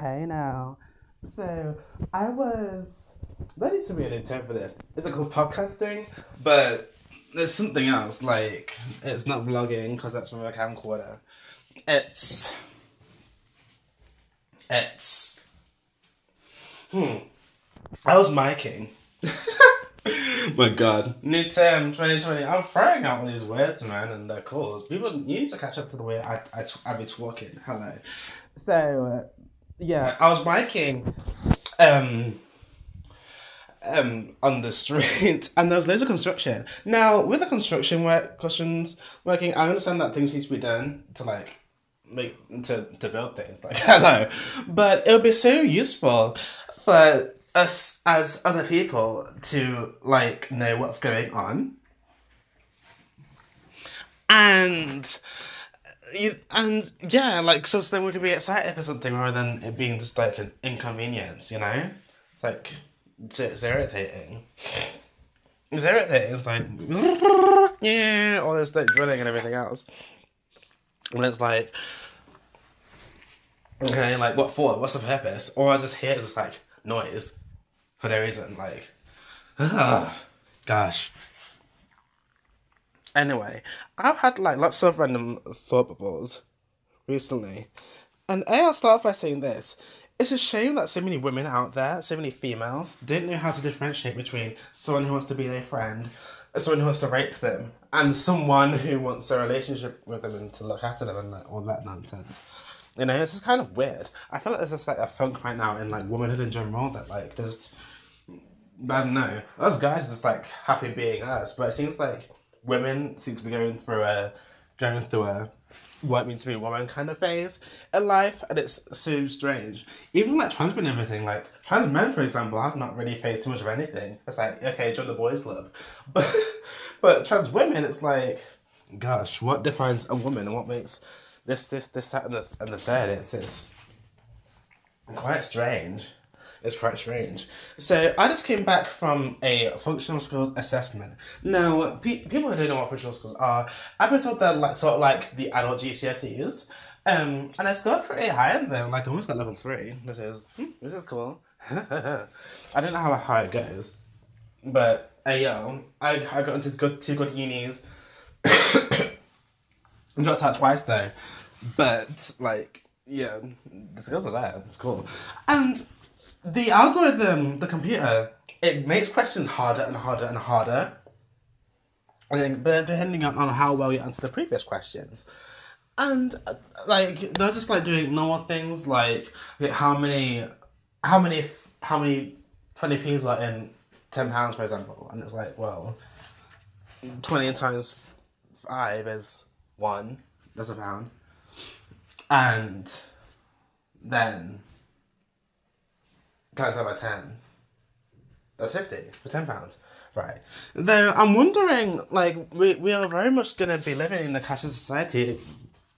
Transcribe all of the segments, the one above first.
Hey now. So I was. That needs to be an intent for this. It's a called podcasting, but it's something else. Like it's not vlogging because that's from a camcorder. It's. It's. Hmm. I was miking. My God. New term 2020. I'm throwing out all these words, man, and they're cool. People you need to catch up to the way I, I, I be talking. Hello. So, uh, yeah, I was biking um, um, on the street, and there was loads of construction. Now, with the construction work, questions working, I understand that things need to be done to like make to to build things. Like hello, but it would be so useful for us as other people to like know what's going on, and you and yeah, like so, so then we can be excited for something rather than it being just like an inconvenience, you know? It's like it's, it's irritating. It's irritating. It's like yeah, all this like drilling and everything else. And it's like okay, like what for? What's the purpose? Or I just hear it's just like noise for no reason. Like, ugh, gosh. Anyway, I've had like lots of random thought bubbles recently, and I'll start by saying this: it's a shame that so many women out there, so many females, didn't know how to differentiate between someone who wants to be their friend, someone who wants to rape them, and someone who wants a relationship with them and to look after them and like, all that nonsense. You know, it's just kind of weird. I feel like there's just like a funk right now in like womanhood in general that like just I don't know. Us guys just like happy being us, but it seems like women seem to be going through a going through a what it means to be a woman kind of phase in life, and it's so strange. Even like trans men and everything, like trans men, for example, have not really faced too much of anything. It's like okay, join the boys' club, but but trans women, it's like, gosh, what defines a woman and what makes this this this that and the and the third? It's it's quite strange. It's quite strange. So I just came back from a functional skills assessment. Now, pe- people who don't know what functional skills are, I've been told they're like sort of like the adult GCSEs. Um, and I scored pretty high in them. Like I almost got level three. This is hmm, this is cool. I don't know how high it goes, but uh, yeah, I I got into good two good unis. I dropped out twice though, but like yeah, the skills are there. It's cool, and the algorithm, the computer, it makes questions harder and harder and harder. I think, but depending on, on how well you answer the previous questions. And uh, like they're just like doing normal things like okay, how many, how many, how many twenty p's are in ten pounds, for example, and it's like well, twenty times five is one. That's a pound, and then times that by 10. That's 50 for 10 pounds. Right. Though I'm wondering, like, we, we are very much going to be living in a cashless society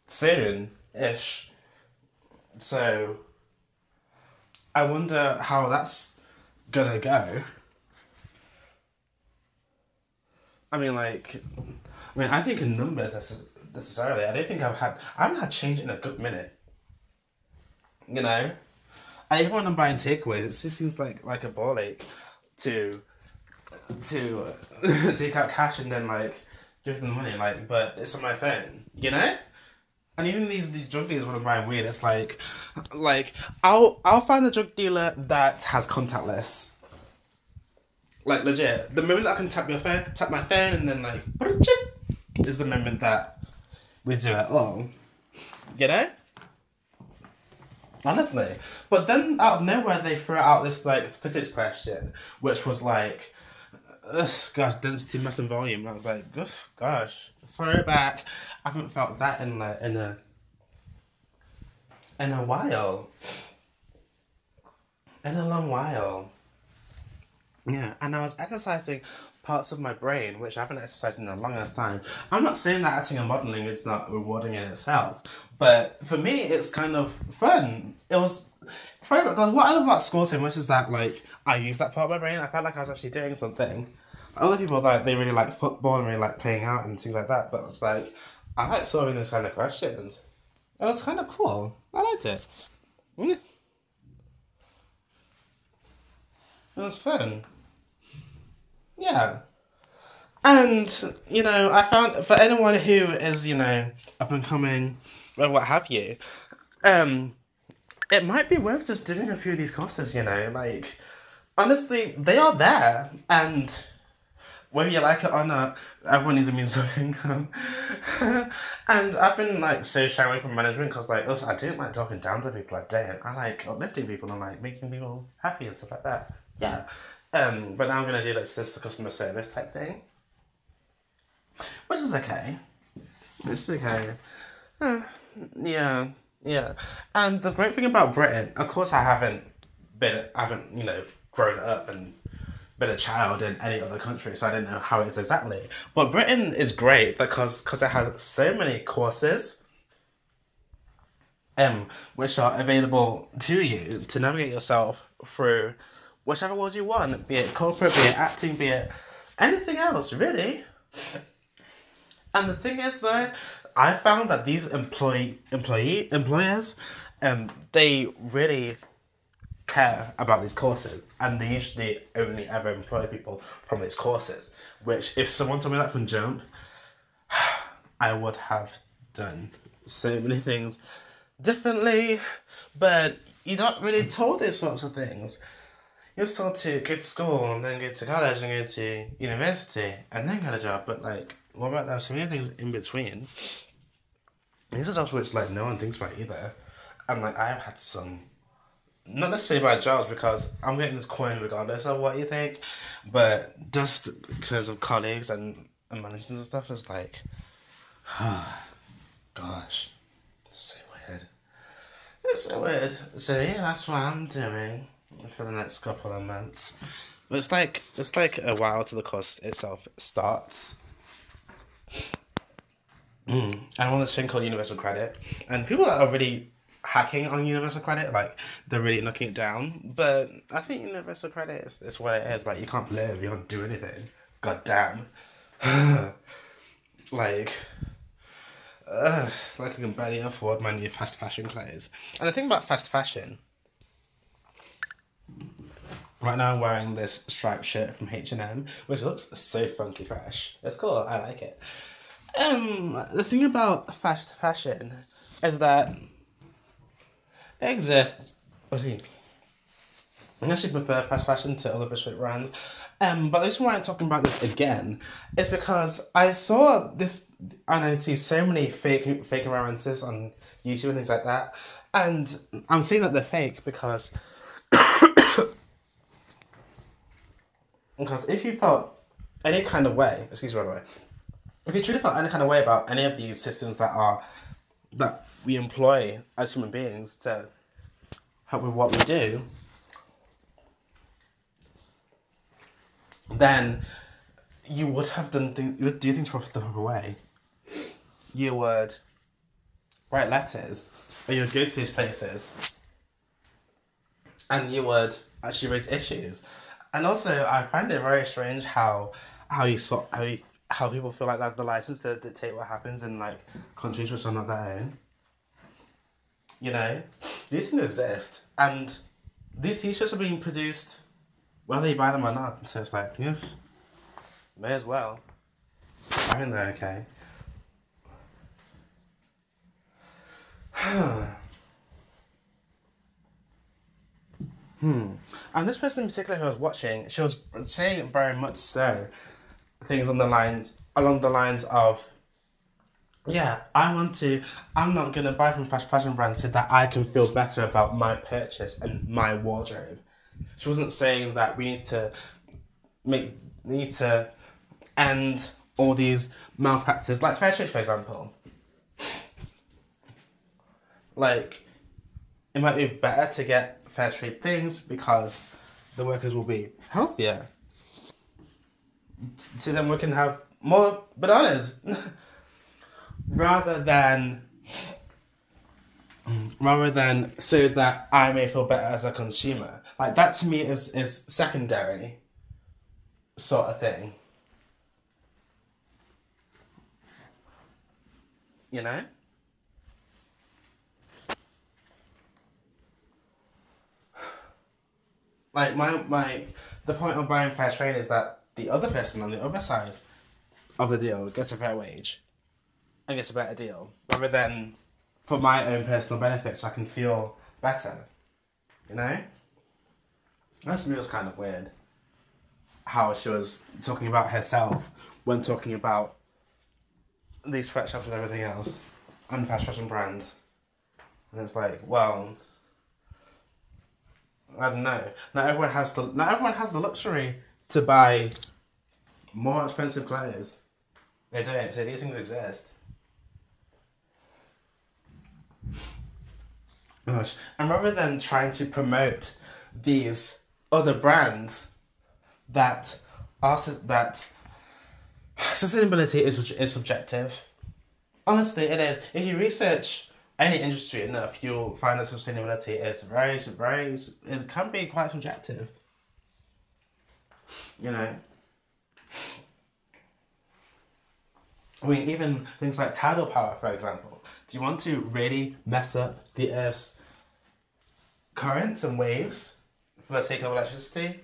soon ish. So, I wonder how that's going to go. I mean, like, I mean, I think in numbers necessarily, I don't think I've had, I haven't had change in a good minute. You know? I even when I'm buying takeaways, it just seems like like a ball ache to to take out cash and then like give them the money. Like, but it's on my phone, you know. And even these, these drug dealers when I'm buying weed, it's like, like I'll I'll find the drug dealer that has contactless. Like legit, the moment I can tap your phone, tap my phone, and then like, is the moment that we do it all. You know. Honestly. But then out of nowhere they threw out this like physics question, which was like ugh, gosh, density, mass and volume. And I was like, ugh, gosh, throw it back. I haven't felt that in like in a in a while. In a long while. Yeah, and I was exercising parts of my brain which I haven't exercised in the longest time. I'm not saying that acting and modeling is not rewarding in itself, but for me, it's kind of fun. It was. What I love about school so much is that like I use that part of my brain. I felt like I was actually doing something. Other people like they really like football and really like playing out and things like that. But it's like I like solving those kind of questions. It was kind of cool. I liked it. It was fun. Yeah. And, you know, I found for anyone who is, you know, up and coming, or what have you, um, it might be worth just doing a few of these courses, you know, like, honestly, they are there, and whether you like it or not, everyone needs a means of income. and I've been like so shy away from management because like also, I don't like talking down to people. I don't. I like uplifting people and like making people happy and stuff like that. Yeah. Um, but now I'm gonna do like this the customer service type thing, which is okay. It's okay. Uh, yeah, yeah. And the great thing about Britain, of course, I haven't been, I haven't you know grown up and been a child in any other country, so I don't know how it is exactly. But Britain is great because because it has so many courses, um, which are available to you to navigate yourself through whichever world you want, be it corporate, be it acting, be it anything else, really. And the thing is, though, I found that these employee employee employers, um, they really care about these courses and they usually only ever employ people from these courses which if someone told me that from jump i would have done so many things differently but you're not really told these sorts of things you're told to go to school and then go to college and go to university and then get a job but like what about that so many things in between these are also which like no one thinks about either and like i've had some not necessarily by jobs because I'm getting this coin regardless of what you think, but just in terms of colleagues and, and managers and stuff, it's like, gosh, so weird. It's so weird. So yeah, that's what I'm doing for the next couple of months. But it's like it's like a while till the course itself starts. Mm. I want this thing called universal credit, and people that are really hacking on universal credit. Like they're really knocking it down. But I think universal credit is, is what it is. Like you can't live, you can't do anything. God damn. like like I can barely afford my new fast fashion clothes. And the thing about fast fashion Right now I'm wearing this striped shirt from H&M, which looks so funky fresh. It's cool, I like it. Um, the thing about fast fashion is that it exists. I actually prefer fast fashion to other bespoke brands. Um, but the reason why I'm talking about this again is because I saw this and I see so many fake fake environments on YouTube and things like that. And I'm saying that they're fake because because if you felt any kind of way, excuse me by the way, if you truly felt any kind of way about any of these systems that are that we employ as human beings to help with what we do, then you would have done things, you would do things the proper way. You would write letters, or you would go to these places, and you would actually raise issues. And also, I find it very strange how how you how you, how people feel like they have the license to dictate what happens in like countries which are not their own. You know, these things exist, and these t-shirts are being produced whether you buy them or not. So it's like, yeah, may as well. I think they're okay. hmm. And this person in particular who I was watching, she was saying very much so things on the lines along the lines of yeah, I want to. I'm not gonna buy from fast fashion brands so that I can feel better about my purchase and my wardrobe. She wasn't saying that we need to make need to end all these malpractices, like fair trade, for example. Like, it might be better to get fair trade things because the workers will be healthier. So then we can have more bananas. rather than rather than so that I may feel better as a consumer. Like that to me is is secondary sort of thing. You know? Like my my the point of buying fair trade is that the other person on the other side of the deal gets a fair wage and gets a better deal rather than for my own personal benefit so I can feel better. You know? That's me was kind of weird. How she was talking about herself when talking about these sweatshops and everything else and fast fashion brands. And it's like, well, I don't know. Not everyone has the not everyone has the luxury to buy more expensive clothes. They don't. So these things exist. Gosh. And rather than trying to promote these other brands that are that sustainability is is subjective. Honestly, it is. If you research any industry enough, you'll find that sustainability is very, very, it can be quite subjective. You know? I mean, even things like tidal power, for example. Do you want to really mess up the Earth's currents and waves for the sake of electricity?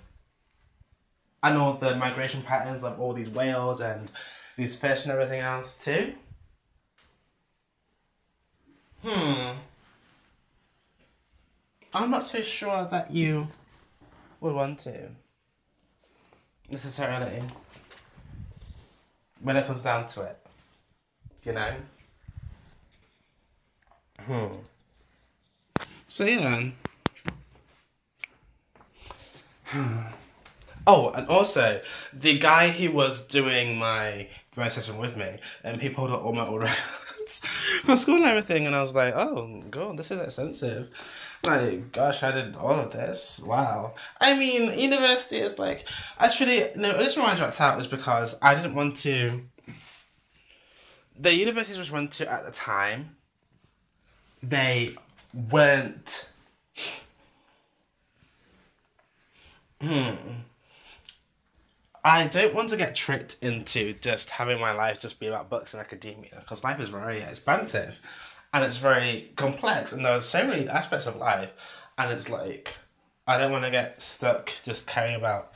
And all the migration patterns of all these whales and these fish and everything else, too? Hmm. I'm not so sure that you would want to. Necessarily. When it comes down to it. You know? Hmm. So yeah. oh, and also the guy who was doing my my session with me, and um, he pulled out all my old my school and everything, and I was like, oh, god, this is expensive. Like, gosh, I did all of this. Wow. I mean, university is like, actually, no, the reason why I dropped out is because I didn't want to. The universities which went to at the time, they weren't. Hmm I don't want to get tricked into just having my life just be about books and academia because life is very expansive and it's very complex and there are so many aspects of life and it's like I don't want to get stuck just caring about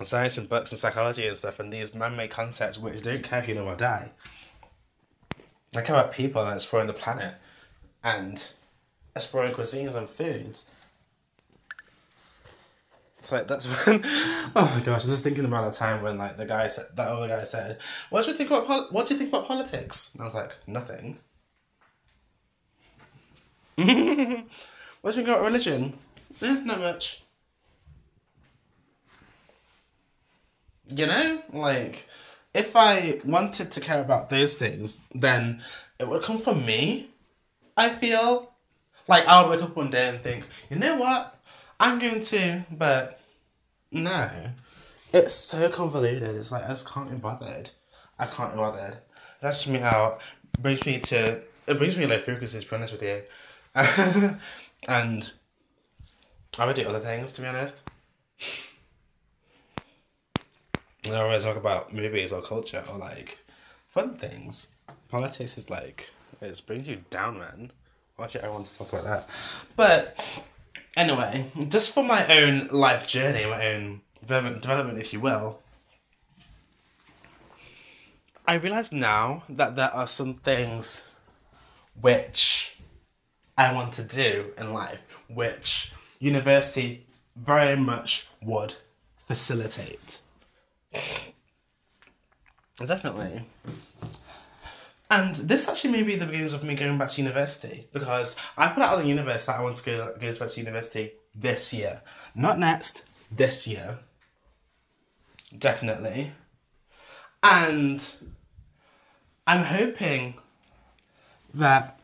science and books and psychology and stuff and these man-made concepts which don't care if you live or die. I care about people and exploring the planet and exploring cuisines and foods so that's when. Oh my gosh! I'm just thinking about a time when like the guy said that other guy said, "What do you think about pol- What do you think about politics?" And I was like, "Nothing." what do you think about religion? Eh, not much. You know, like if I wanted to care about those things, then it would come from me. I feel like I would wake up one day and think, you know what? I'm going to, but no. It's so convoluted. It's like I just can't be bothered. I can't be bothered. That's me out. Brings me to it brings me like frequencies to be honest with you. and I would do other things to be honest. I don't to talk about movies or culture or like fun things. Politics is like it brings you down, man. Why should everyone talk about that? But Anyway, just for my own life journey, my own development, if you will, I realise now that there are some things which I want to do in life, which university very much would facilitate. Definitely. And this actually may be the beginnings of me going back to university because I put out on the universe that I want to go, go back to university this year. Not next, this year. Definitely. And I'm hoping that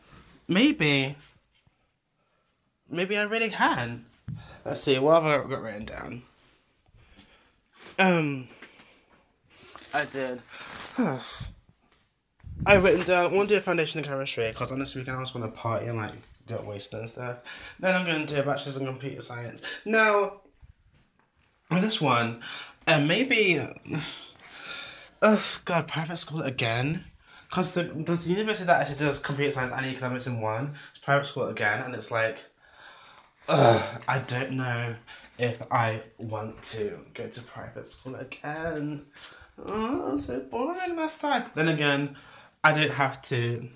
maybe, maybe I really can. Let's see, what have I got written down? Um, I did. I've written down, I want to do a foundation in chemistry because on this weekend I just want to party and like get wasted and stuff. Then I'm going to do a bachelor's in computer science. Now, with this one, uh, maybe, uh, God, private school again. Because the, the university that actually does computer science and economics in one, it's private school again, and it's like, Ugh, I don't know if I want to go to private school again. Oh, so boring last time. Then again, I don't have to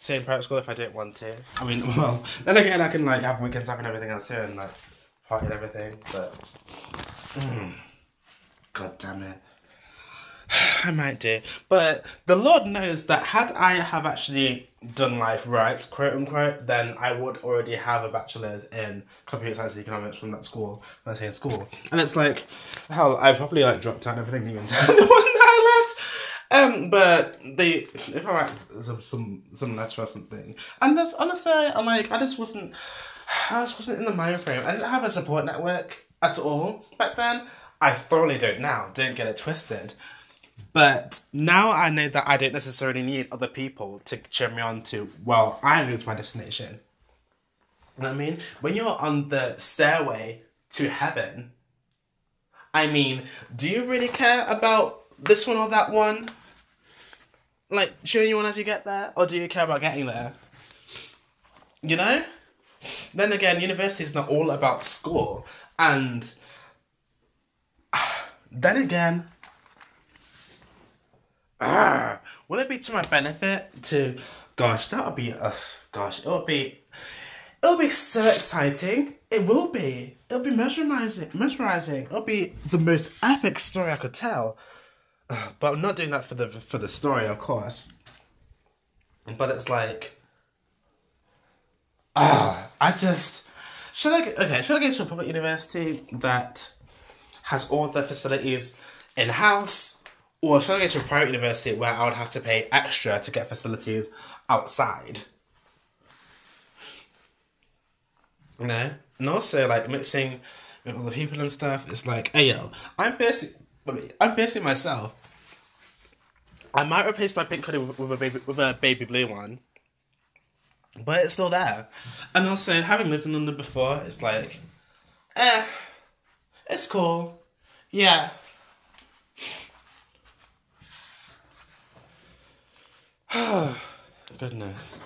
stay in private school if I don't want to. I mean, well, then again, I can like have weekends off and everything else too, and like party and everything. But, mm, god damn it. I might do. But the Lord knows that had I have actually done life right, quote unquote, then I would already have a bachelor's in computer science and economics from that school when I say in school. And it's like, hell, I probably like dropped out and everything even when I left. Um, but they, if I write some some some letter or something, and that's honestly, I, am like, I just wasn't, I just wasn't in the mind frame. I didn't have a support network at all back then. I thoroughly don't now. Don't get it twisted. But now I know that I don't necessarily need other people to cheer me on to, well, I know to my destination. You know what I mean? When you're on the stairway to heaven, I mean, do you really care about this one or that one? Like, cheering you on as you get there? Or do you care about getting there? You know? Then again, university is not all about school. And then again, ah, would it be to my benefit to, gosh, that would be, uh, gosh, it would be, it will be so exciting. It will be. It'll be mesmerizing. Mesmerizing. It'll be the most epic story I could tell. But I'm not doing that for the for the story, of course. But it's like, ah, I just should I okay? Should I go to a public university that has all the facilities in house? Or should I go to a private university where I would have to pay extra to get facilities outside? Know? And also, like, mixing with other people and stuff, it's like, hey, yo, I'm facing, I'm facing myself. I might replace my pink hoodie with, a baby with a baby blue one, but it's still there. And also, having lived in London before, it's like, eh, it's cool. Yeah, Goodness.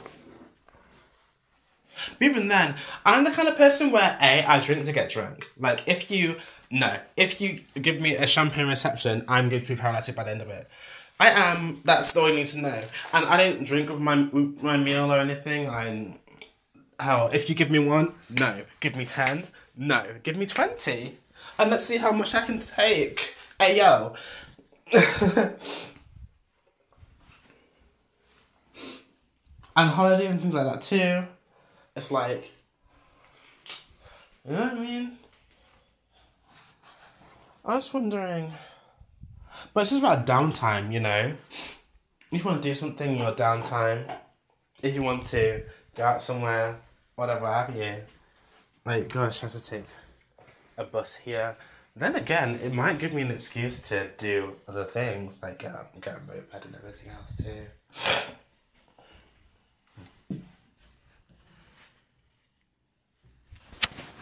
even then, I'm the kind of person where A, I drink to get drunk. Like, if you, no, if you give me a champagne reception, I'm going to be paralytic by the end of it. I am, that's all you need to know. And I don't drink with my, my meal or anything. I'm, hell, if you give me one, no. Give me 10, no. Give me 20. And let's see how much I can take. Hey, yo. and holidays and things like that too. It's like, you know what I mean? I was wondering, but it's just about downtime, you know. If you want to do something in your downtime, if you want to go out somewhere, whatever have you, like gosh, I have to take a bus here. Then again, it might give me an excuse to do other things, like get, get a moped and everything else too.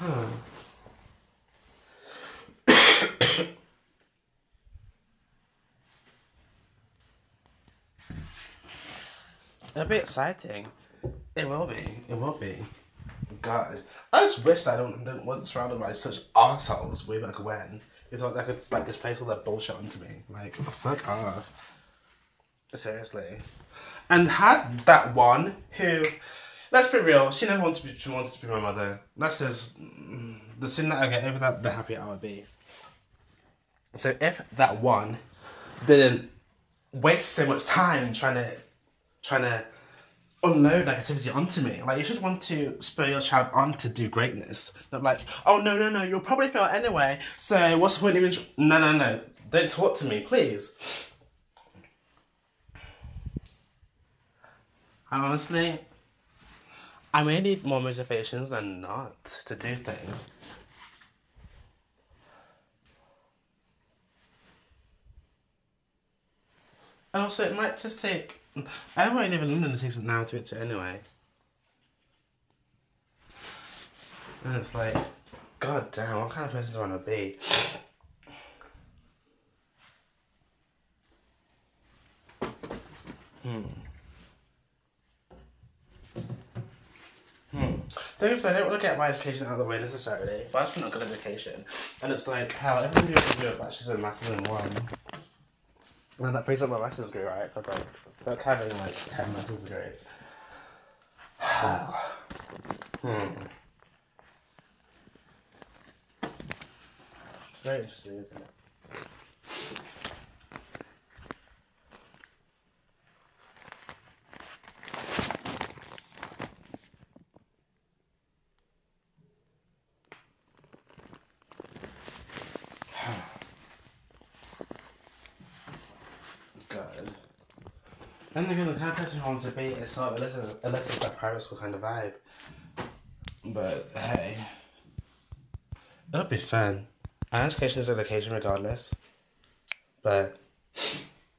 Huh. It'll be exciting. It will be. It will be. God, I just wish I don't didn't wasn't surrounded by such assholes way back when. You thought they could like displace all that bullshit onto me. Like, fuck off. Seriously. And had that one who let's be real. She never wants to be. She wants to be my mother. That's just mm, the sooner I get over that, the happier I would be. So if that one didn't waste so much time trying to trying to unload negativity onto me. Like you should want to spur your child on to do greatness. Not like, oh no no no, you'll probably fail anyway. So what's the point even? No no no, don't talk to me, please. And honestly, I may need more motivations than not to do things. And also, it might just take. I won't live in London. Takes an hour to it to anyway. And it's like, god damn, what kind of person do I want to be? Hmm. Hmm. Thing is, I don't want to get my education out of the way necessarily, but I just want a good education. And it's like, how here can do a bachelor's and master's in one. And that brings up my master's degree, right? Because like, they're having like 10 master's degrees. hmm. It's very interesting, isn't it? Good. Then again, the kind of person who wants to be is sort of unless it's, unless it's that private school kind of vibe. But hey, it'll be fun. And education is education regardless. But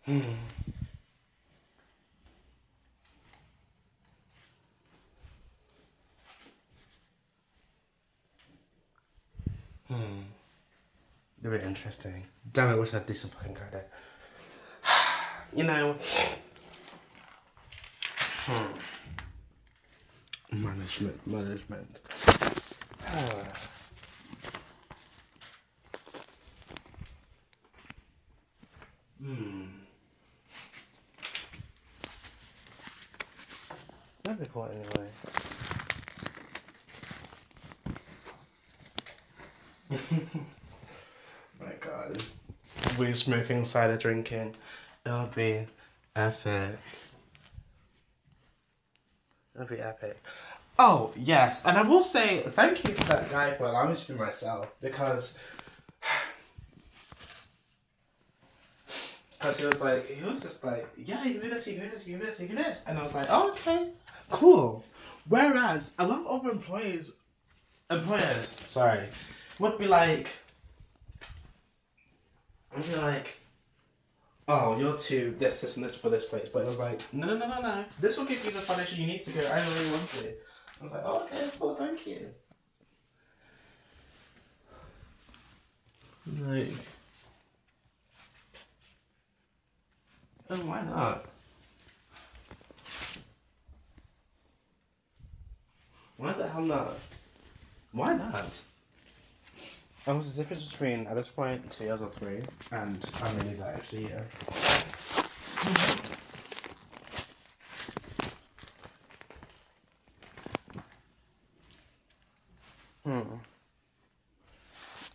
hmm. Hmm. It'll interesting. Damn it, I wish I'd do some fucking credit. you know. Hmm. Management, management. hmm. That'd be cool anyway. My god. Weed smoking, cider drinking. It'll be epic. Epic. Oh, yes. And I will say thank you to that guy for allowing me to be myself because. Because he was like, he was just like, yeah, you do this, you do this, you do this, you do this. And I was like, oh, okay, cool. Whereas a lot of other employees, employers, sorry, would be like, would be like, oh, you're too this, this, and this for this place. But it was like, no, no, no, no, no. This will give you the foundation you need to go. I really want it. I was like, oh, okay, cool, thank you. Like, and why not? Why the hell not? Why not? And what's the difference between at this point two years or three and how many that extra year? Hmm.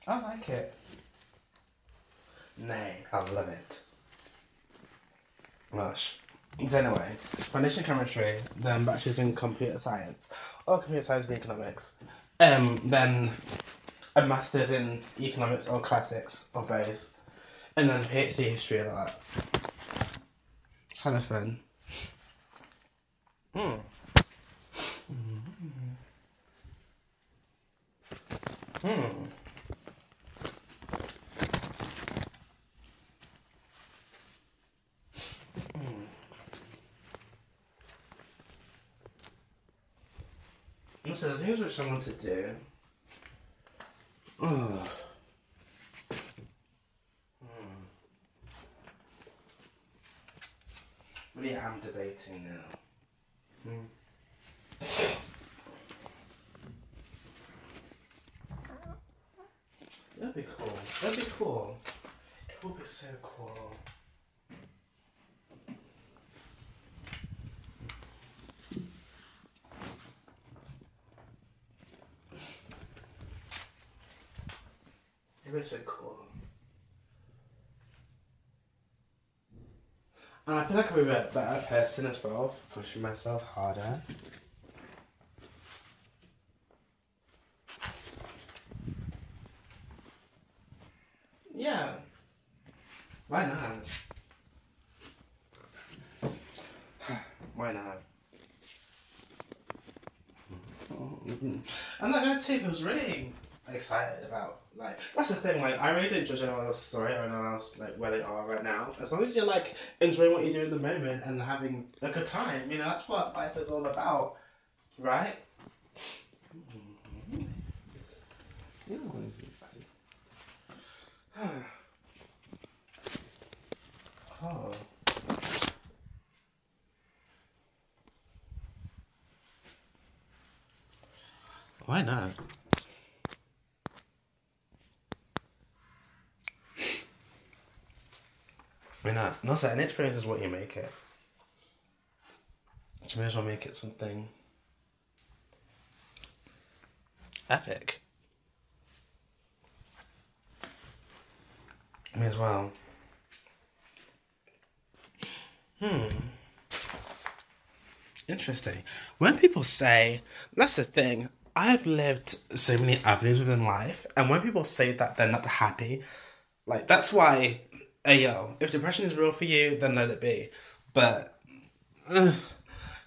I like it. Nay, I love it. Gosh. So anyway, foundation chemistry, then bachelor's in computer science, or computer science and economics. Um, then a master's in economics or classics or both, and then PhD history and all that. It's kind of fun. Hmm. Hmm. So the things which I want to do. Really am debating now. Hmm. That'd be cool. That'd be cool. It would be so cool. Cool. And I feel like I'm a bit better person as well for pushing myself harder. Yeah. Why not? Why not? Mm. And that guy too was really excited about like that's the thing like I really don't judge anyone else's story or anyone else like where they are right now as long as you're like enjoying what you do in the moment and having a good time you know that's what life is all about right oh. Why not? Why not? No, so an experience is what you make it. You may as well make it something epic. May as well. Hmm. Interesting. When people say, that's the thing, I've lived so many avenues within life, and when people say that they're not happy, like, that's why, hey yo, if depression is real for you, then let it be. But, uh,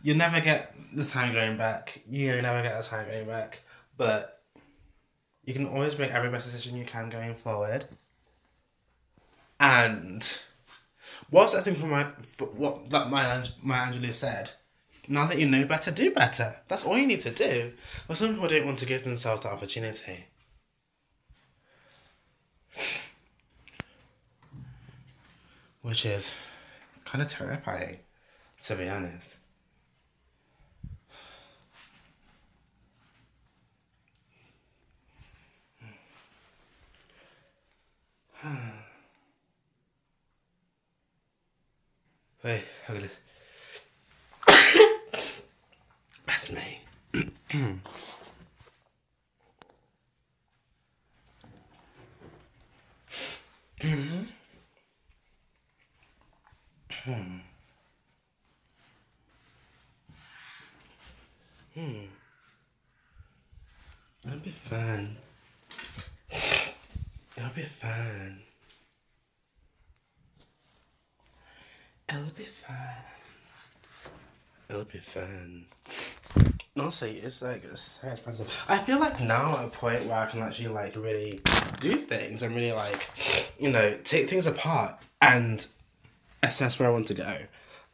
you never get the time going back. You'll never get the time going back. But, you can always make every best decision you can going forward. And what's that thing from my for what that my Maya Angelou said? Now that you know better, do better. That's all you need to do. But some people don't want to give themselves the opportunity. Which is kind of terrifying, to be honest. Wait, look at this. That's me. mm-hmm. Hmm. Hmm. That'll be fun. It'll be fun. It'll be fun. It'll be fun. Honestly, it's like so expensive. I feel like now at a point where I can actually like really do things and really like, you know, take things apart and assess where I want to go.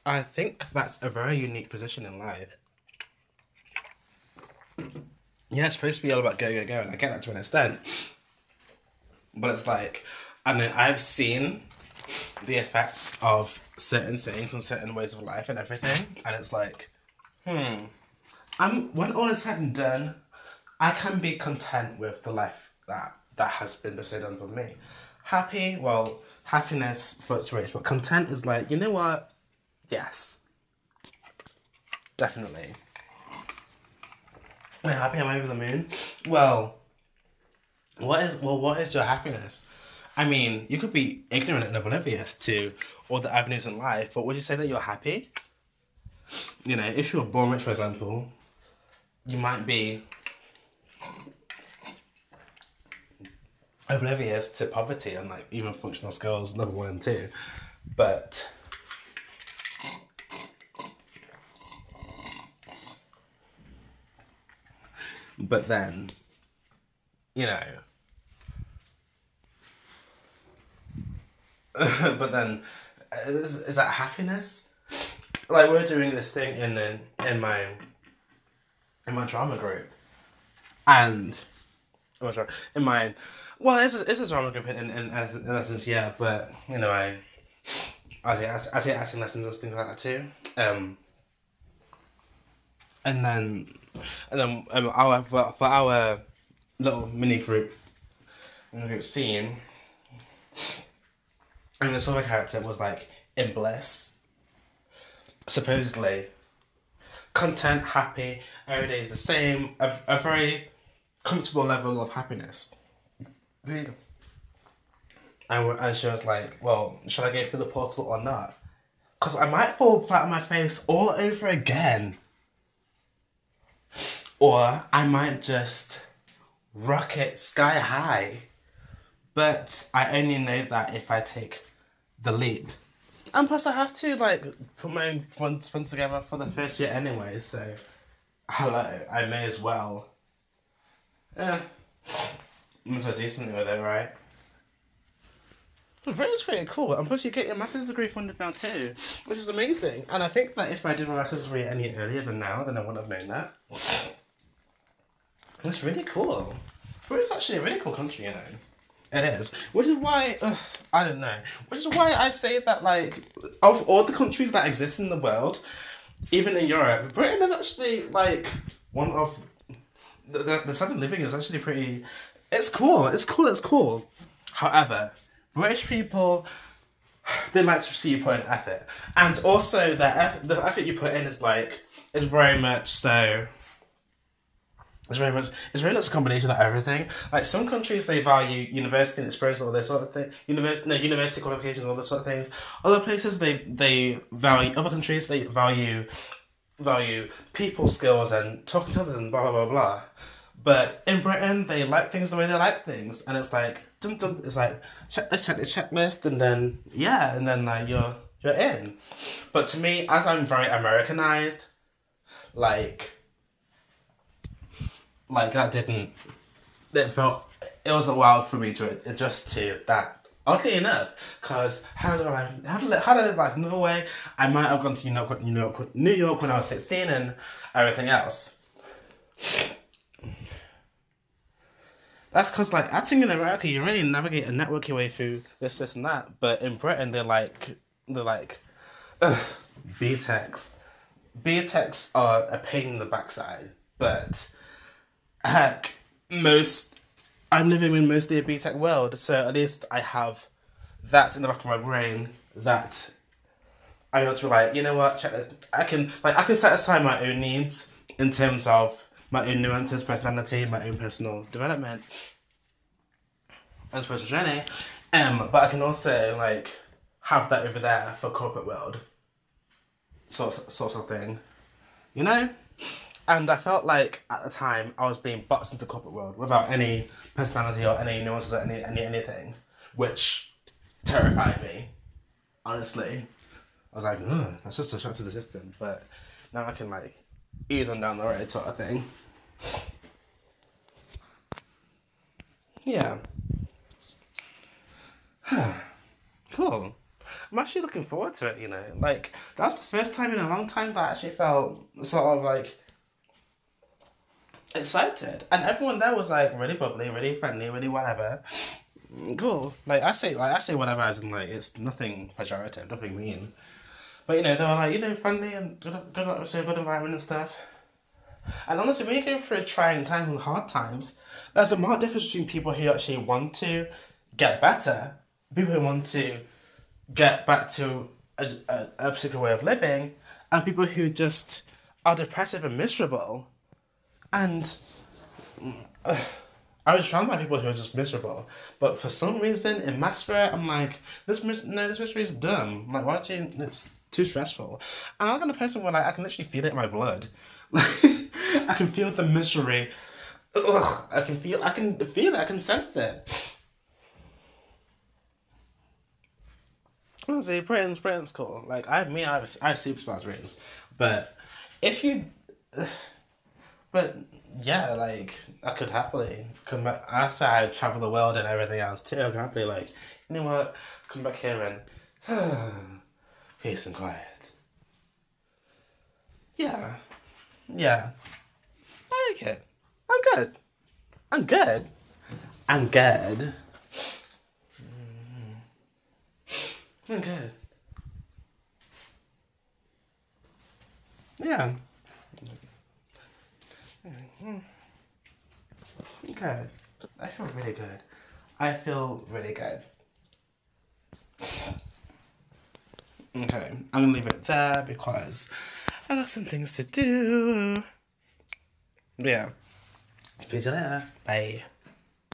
I think that's a very unique position in life. Yeah, it's supposed to be all about go, go, go, and I get that to an extent. But it's like, I know I've seen the effects of certain things and certain ways of life and everything, and it's like, hmm. I'm when all is said and done, I can be content with the life that that has been bestowed on me. Happy, well, happiness fluctuates, but content is like, you know what? Yes, definitely. Am I happy? Am I over the moon? Well, what is well? What is your happiness? I mean, you could be ignorant and oblivious to all the avenues in life, but would you say that you're happy? You know, if you're born rich, for example, you might be oblivious to poverty and like even functional skills level one and two, but but then you know but then is, is that happiness? Like we're doing this thing in in, in my in my drama group. And oh, in my well it's a, it's a drama group in, in, in, essence, yeah but you know i i say i say acting lessons and things like that too. Um and then and then um, our for, for our little mini group group scene and the other character was like in bliss supposedly content happy every day is the same a, a very comfortable level of happiness and, and she was like well should i go through the portal or not because i might fall flat on my face all over again or I might just rocket sky high. But I only know that if I take the leap. And plus, I have to like put my own funds, funds together for the first year anyway. So, hello, I may as well. Yeah, I'm so decently with it, right? But it's pretty cool. And plus, you get your master's degree funded now too, which is amazing. And I think that if I did my master's degree any earlier than now, then I wouldn't have known that. It's really cool. But it's actually a really cool country, you know. It is. Which is why, ugh, I don't know. Which is why I say that, like, of all the countries that exist in the world, even in Europe, Britain is actually, like, one of the, the, the standard of living is actually pretty. It's cool. It's cool. It's cool. However, British people they like to see you put in effort, and also eff- the effort you put in is like is very much so. It's very much it's very much a combination of everything. Like some countries they value university and experience all this sort of thing. Univers- no, university qualifications, all this sort of things. Other places they they value other countries they value value people skills and talking to others and blah blah blah blah. But in Britain they like things the way they like things and it's like dum dum it's like check let's check the checklist and then yeah and then like you're you're in. But to me, as I'm very Americanized, like like that didn't it felt it wasn't wild for me to adjust to that oddly enough because how did I how did how did I life Norway I might have gone to New York, New York New York when I was 16 and everything else that's because like acting in America you really navigate and network your way through this this and that but in Britain they're like they're like ugh, BTECs BTECs are a pain in the backside but heck, most I'm living in mostly a BTEC world, so at least I have that in the back of my brain that I'm able to be like, you know what, check this. I can like I can set aside my own needs in terms of my own nuances, personality, my own personal development and spiritual journey. Um, but I can also like have that over there for corporate world. Sort sort of thing. You know? And I felt like at the time I was being boxed into corporate world without any personality or any nuances or any, any anything, which terrified me. Honestly, I was like, that's just a shock to the system. But now I can like ease on down the road, sort of thing. Yeah. cool. I'm actually looking forward to it, you know. Like, that's the first time in a long time that I actually felt sort of like excited, and everyone there was like really bubbly, really friendly, really whatever. Cool. Like I say, like I say whatever as in like it's nothing pejorative, nothing mean. But you know they were like you know friendly and good, good, so good environment and stuff. And honestly, when you go through trying times and hard times, there's a marked difference between people who actually want to get better, people who want to get back to a, a, a particular way of living, and people who just are depressive and miserable and uh, I was surrounded by people who are just miserable. But for some reason, in Maxwell, I'm like, this mis- no, this misery is dumb. Like, watching it's too stressful. And I'm the kind of person where like I can literally feel it in my blood. I can feel the misery. Ugh, I can feel. I can feel it. I can sense it. Honestly, Britain's Britain's cool. Like I, me, I have, I have superstars rings, but if you. But yeah, like I could happily come back after I travel the world and everything else too. I could happily like, you know what, come back here and peace and quiet. Yeah, yeah, I like it. I'm good. I'm good. I'm good. Mm-hmm. I'm good. Yeah. Mm-hmm. Good. I feel really good. I feel really good. Okay, I'm gonna leave it there because I got some things to do. Yeah. Speak to you later. Bye.